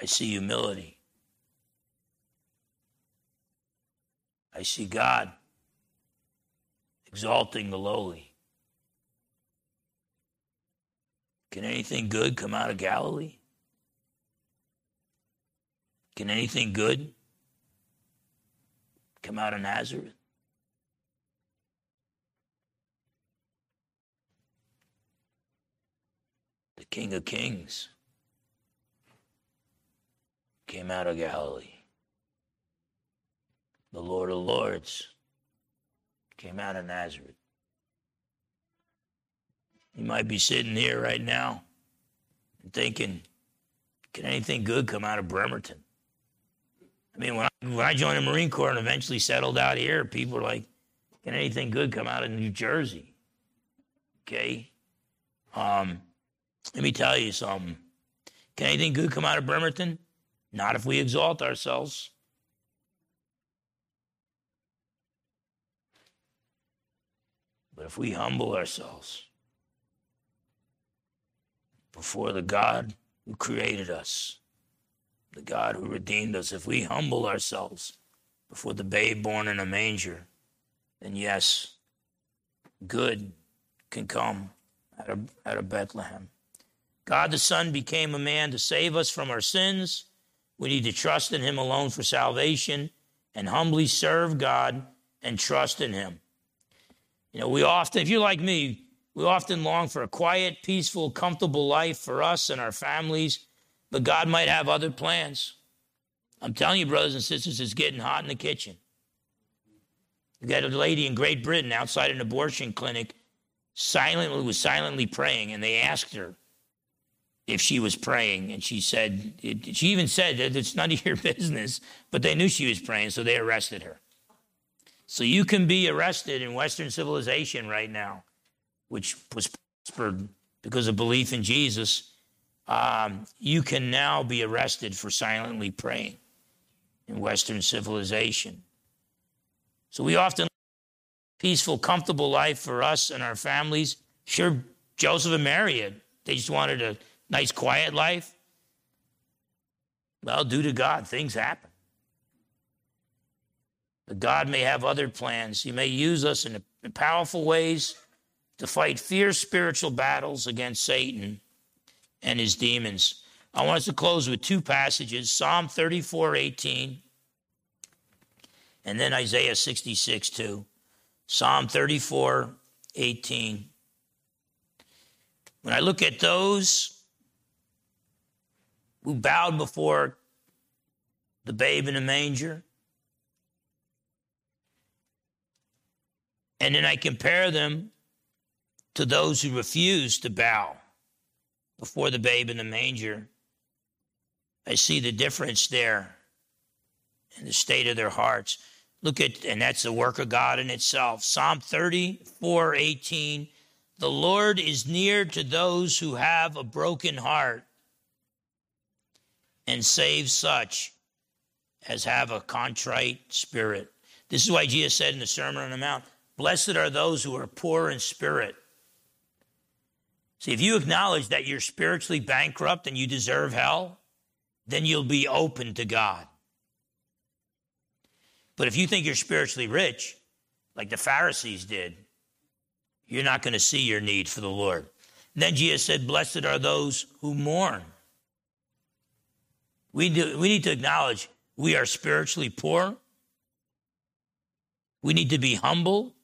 I see humility. I see God exalting the lowly. Can anything good come out of Galilee? Can anything good come out of Nazareth? The King of Kings came out of Galilee the Lord of Lords, came out of Nazareth. You might be sitting here right now and thinking, can anything good come out of Bremerton? I mean, when I, when I joined the Marine Corps and eventually settled out here, people were like, can anything good come out of New Jersey? Okay? Um, let me tell you something. Can anything good come out of Bremerton? Not if we exalt ourselves. But if we humble ourselves before the God who created us, the God who redeemed us, if we humble ourselves before the babe born in a manger, then yes, good can come out of, out of Bethlehem. God the Son became a man to save us from our sins. We need to trust in him alone for salvation and humbly serve God and trust in him. You know, we often, if you're like me, we often long for a quiet, peaceful, comfortable life for us and our families, but God might have other plans. I'm telling you, brothers and sisters, it's getting hot in the kitchen. We got a lady in Great Britain outside an abortion clinic, silently was silently praying, and they asked her if she was praying, and she said, it, she even said that it's none of your business, but they knew she was praying, so they arrested her. So you can be arrested in Western civilization right now, which was prospered because of belief in Jesus. Um, you can now be arrested for silently praying. in Western civilization. So we often peaceful, comfortable life for us and our families. Sure, Joseph and Mary. They just wanted a nice, quiet life. Well, due to God, things happen. But God may have other plans. He may use us in, powerful ways to fight fierce spiritual battles against Satan and his demons. I want us to close with two passages Psalm 34 18, and then Isaiah 66 2. Psalm 34 18. When I look at those who bowed before the babe in the manger, and then I compare them to those who refuse to bow before the babe in the manger, I see the difference there in the state of their hearts. Look at, and that's the work of God in itself. Psalm 34 18. The Lord is near to those who have a broken heart and save such as have a contrite spirit. This is why Jesus said in the Sermon on the Mount, Blessed are those who are poor in spirit. See, if you acknowledge that you're spiritually bankrupt and you deserve hell, then you'll be open to God. But if you think you're spiritually rich, like the Pharisees did, you're not going to see your need for the Lord. And then Jesus said, Blessed are those who mourn. We, do, we need to acknowledge we are spiritually poor. We need to be humble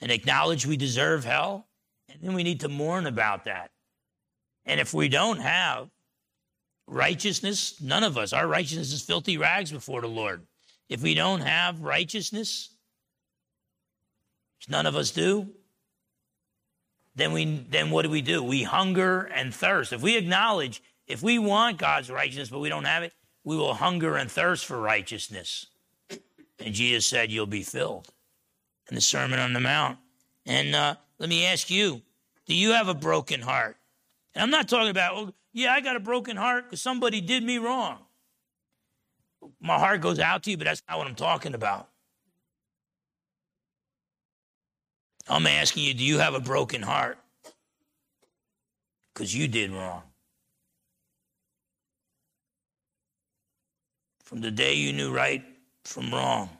and acknowledge we deserve hell. And then we need to mourn about that. And if we don't have righteousness, none of us, our righteousness is filthy rags before the Lord. If we don't have righteousness, which none of us do, then we then what do we do? We hunger and thirst. If we acknowledge, if we want God's righteousness but we don't have it, we will hunger and thirst for righteousness. And Jesus said, "You'll be filled." In the Sermon on the Mount. And uh, let me ask you: Do you have a broken heart? And I'm not talking about, oh, yeah, I got a broken heart because somebody did me wrong my heart goes out to you, but that's not what I'm talking about. I'm asking you, do you have a broken heart? Because you did wrong. From the day you knew right from wrong,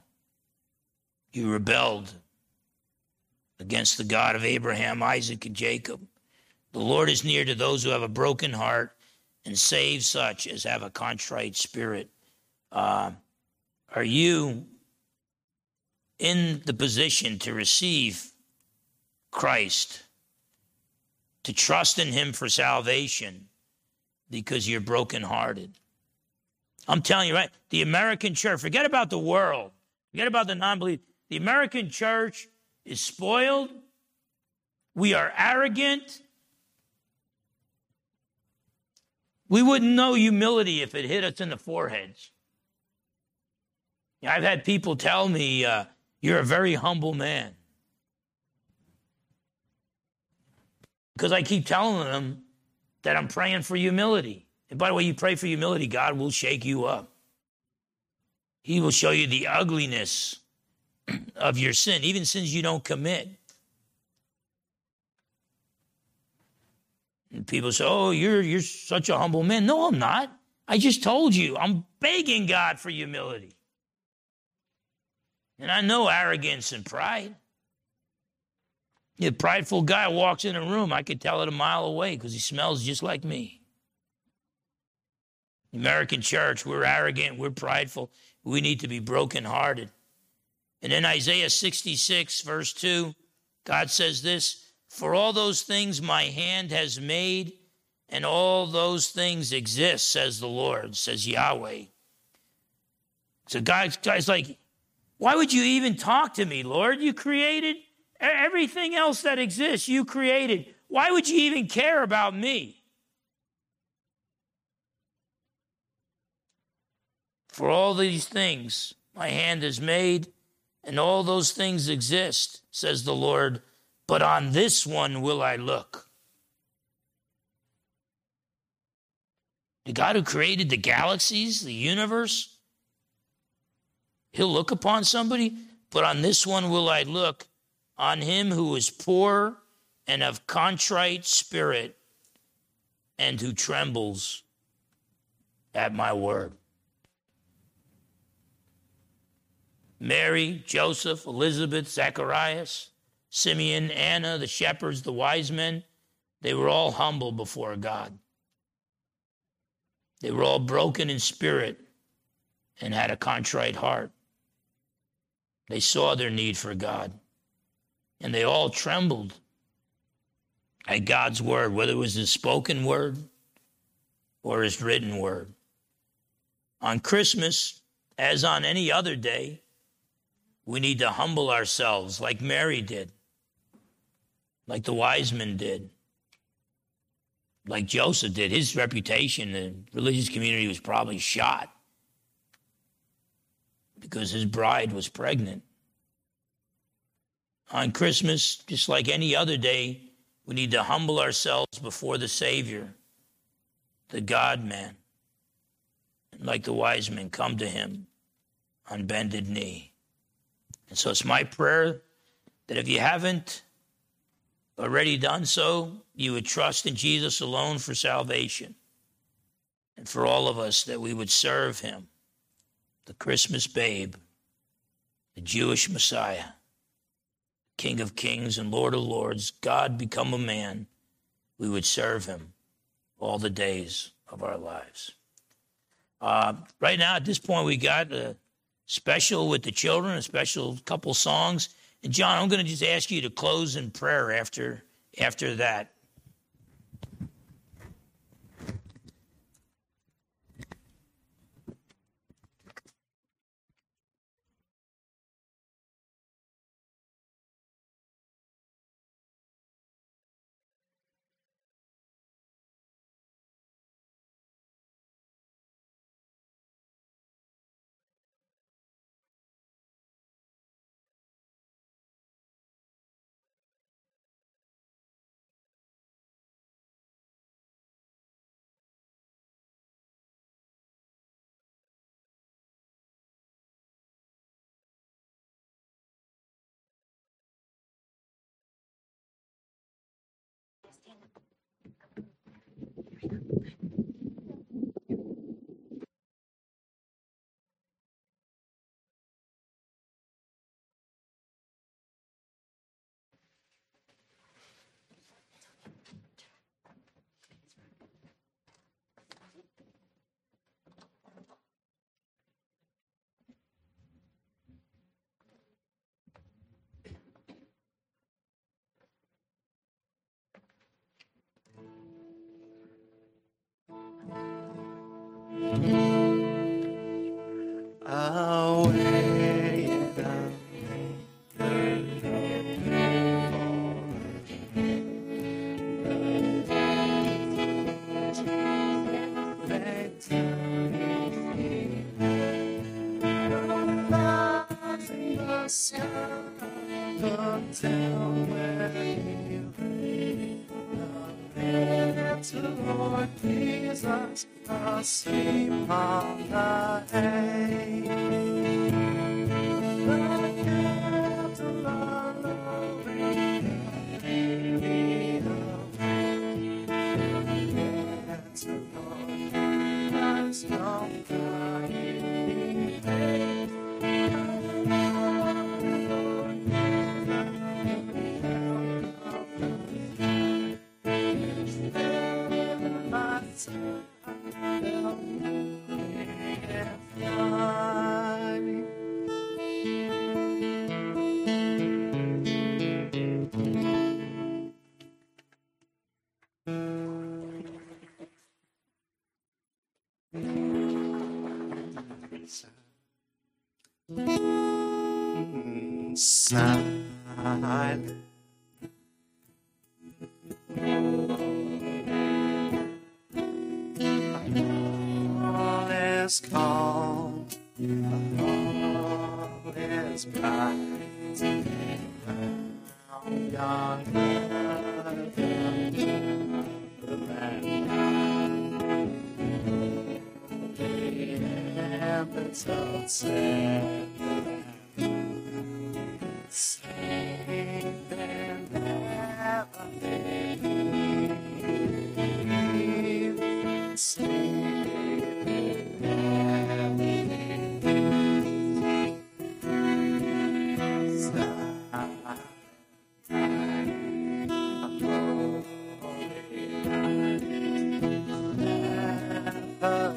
you rebelled against the God of Abraham, Isaac, and Jacob. The Lord is near to those who have a broken heart and save such as have a contrite spirit. Uh, are you in the position to receive Christ, to trust in Him for salvation because you're brokenhearted? I'm telling you, right? The American church, forget about the world, forget about the non belief. The American church is spoiled. We are arrogant. We wouldn't know humility if it hit us in the foreheads. I've had people tell me, uh, you're a very humble man. Because I keep telling them that I'm praying for humility. And by the way, you pray for humility, God will shake you up. He will show you the ugliness of your sin, even sins you don't commit. And people say, Oh, you're, you're such a humble man. No, I'm not. I just told you, I'm begging God for humility. And I know arrogance and pride. A prideful guy walks in a room, I could tell it a mile away because he smells just like me. American church, we're arrogant, we're prideful, we need to be brokenhearted. And in Isaiah 66, verse 2, God says this For all those things my hand has made, and all those things exist, says the Lord, says Yahweh. So God, God's like, why would you even talk to me, Lord? You created everything else that exists, you created. Why would you even care about me? For all these things my hand has made, and all those things exist, says the Lord, but on this one will I look. The God who created the galaxies, the universe, He'll look upon somebody, but on this one will I look, on him who is poor and of contrite spirit, and who trembles at my word. Mary, Joseph, Elizabeth, Zacharias, Simeon, Anna, the shepherds, the wise men, they were all humble before God. They were all broken in spirit and had a contrite heart. They saw their need for God, and they all trembled at God's word, whether it was his spoken word or his written word. On Christmas, as on any other day, we need to humble ourselves like Mary did, like the wise men did, like Joseph did. His reputation in the religious community was probably shot because his bride was pregnant. On Christmas, just like any other day, we need to humble ourselves before the Savior, the God man. And like the wise men, come to him on bended knee. And so it's my prayer that if you haven't already done so, you would trust in Jesus alone for salvation. And for all of us, that we would serve him, the Christmas babe, the Jewish Messiah. King of kings and Lord of lords, God become a man, we would serve him all the days of our lives. Uh, right now, at this point, we got a special with the children, a special couple songs. And John, I'm going to just ask you to close in prayer after after that. Away Jesus, asleep on the hay. Silent. All is calm, all is bright. Now yonder the land, the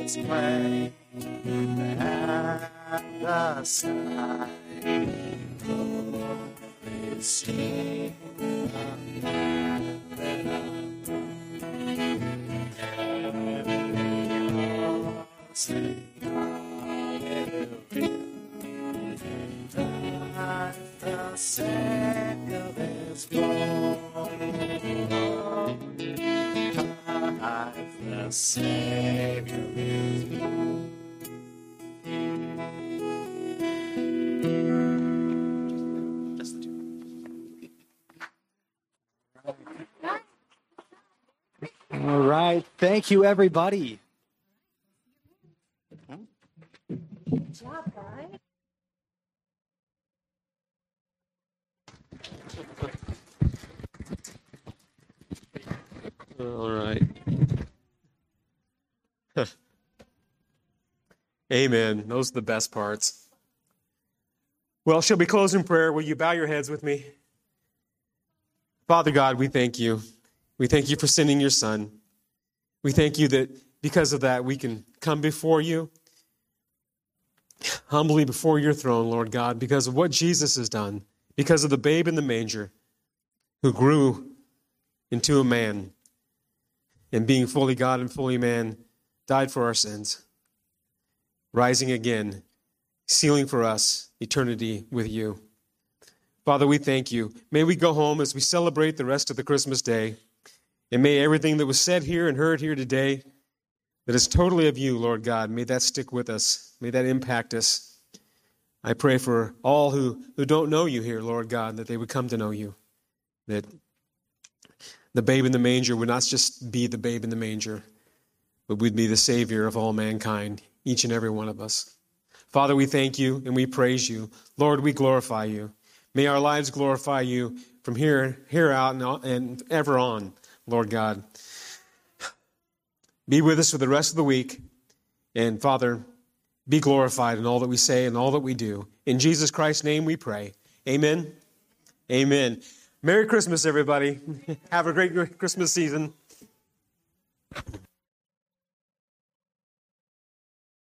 its way and the sky. Heaven above. Sing the is Savior Thank you, everybody. All right. Amen. Those are the best parts. Well, shall we close in prayer? Will you bow your heads with me? Father God, we thank you. We thank you for sending your Son. We thank you that because of that, we can come before you, humbly before your throne, Lord God, because of what Jesus has done, because of the babe in the manger who grew into a man and being fully God and fully man, died for our sins, rising again, sealing for us eternity with you. Father, we thank you. May we go home as we celebrate the rest of the Christmas day. And may everything that was said here and heard here today that is totally of you, Lord God, may that stick with us. May that impact us. I pray for all who, who don't know you here, Lord God, that they would come to know you. That the babe in the manger would not just be the babe in the manger, but would be the Savior of all mankind, each and every one of us. Father, we thank you and we praise you. Lord, we glorify you. May our lives glorify you from here, here out and, and ever on, Lord God. Be with us for the rest of the week. And Father, be glorified in all that we say and all that we do. In Jesus Christ's name we pray. Amen. Amen. Merry Christmas, everybody. Have a great Christmas season.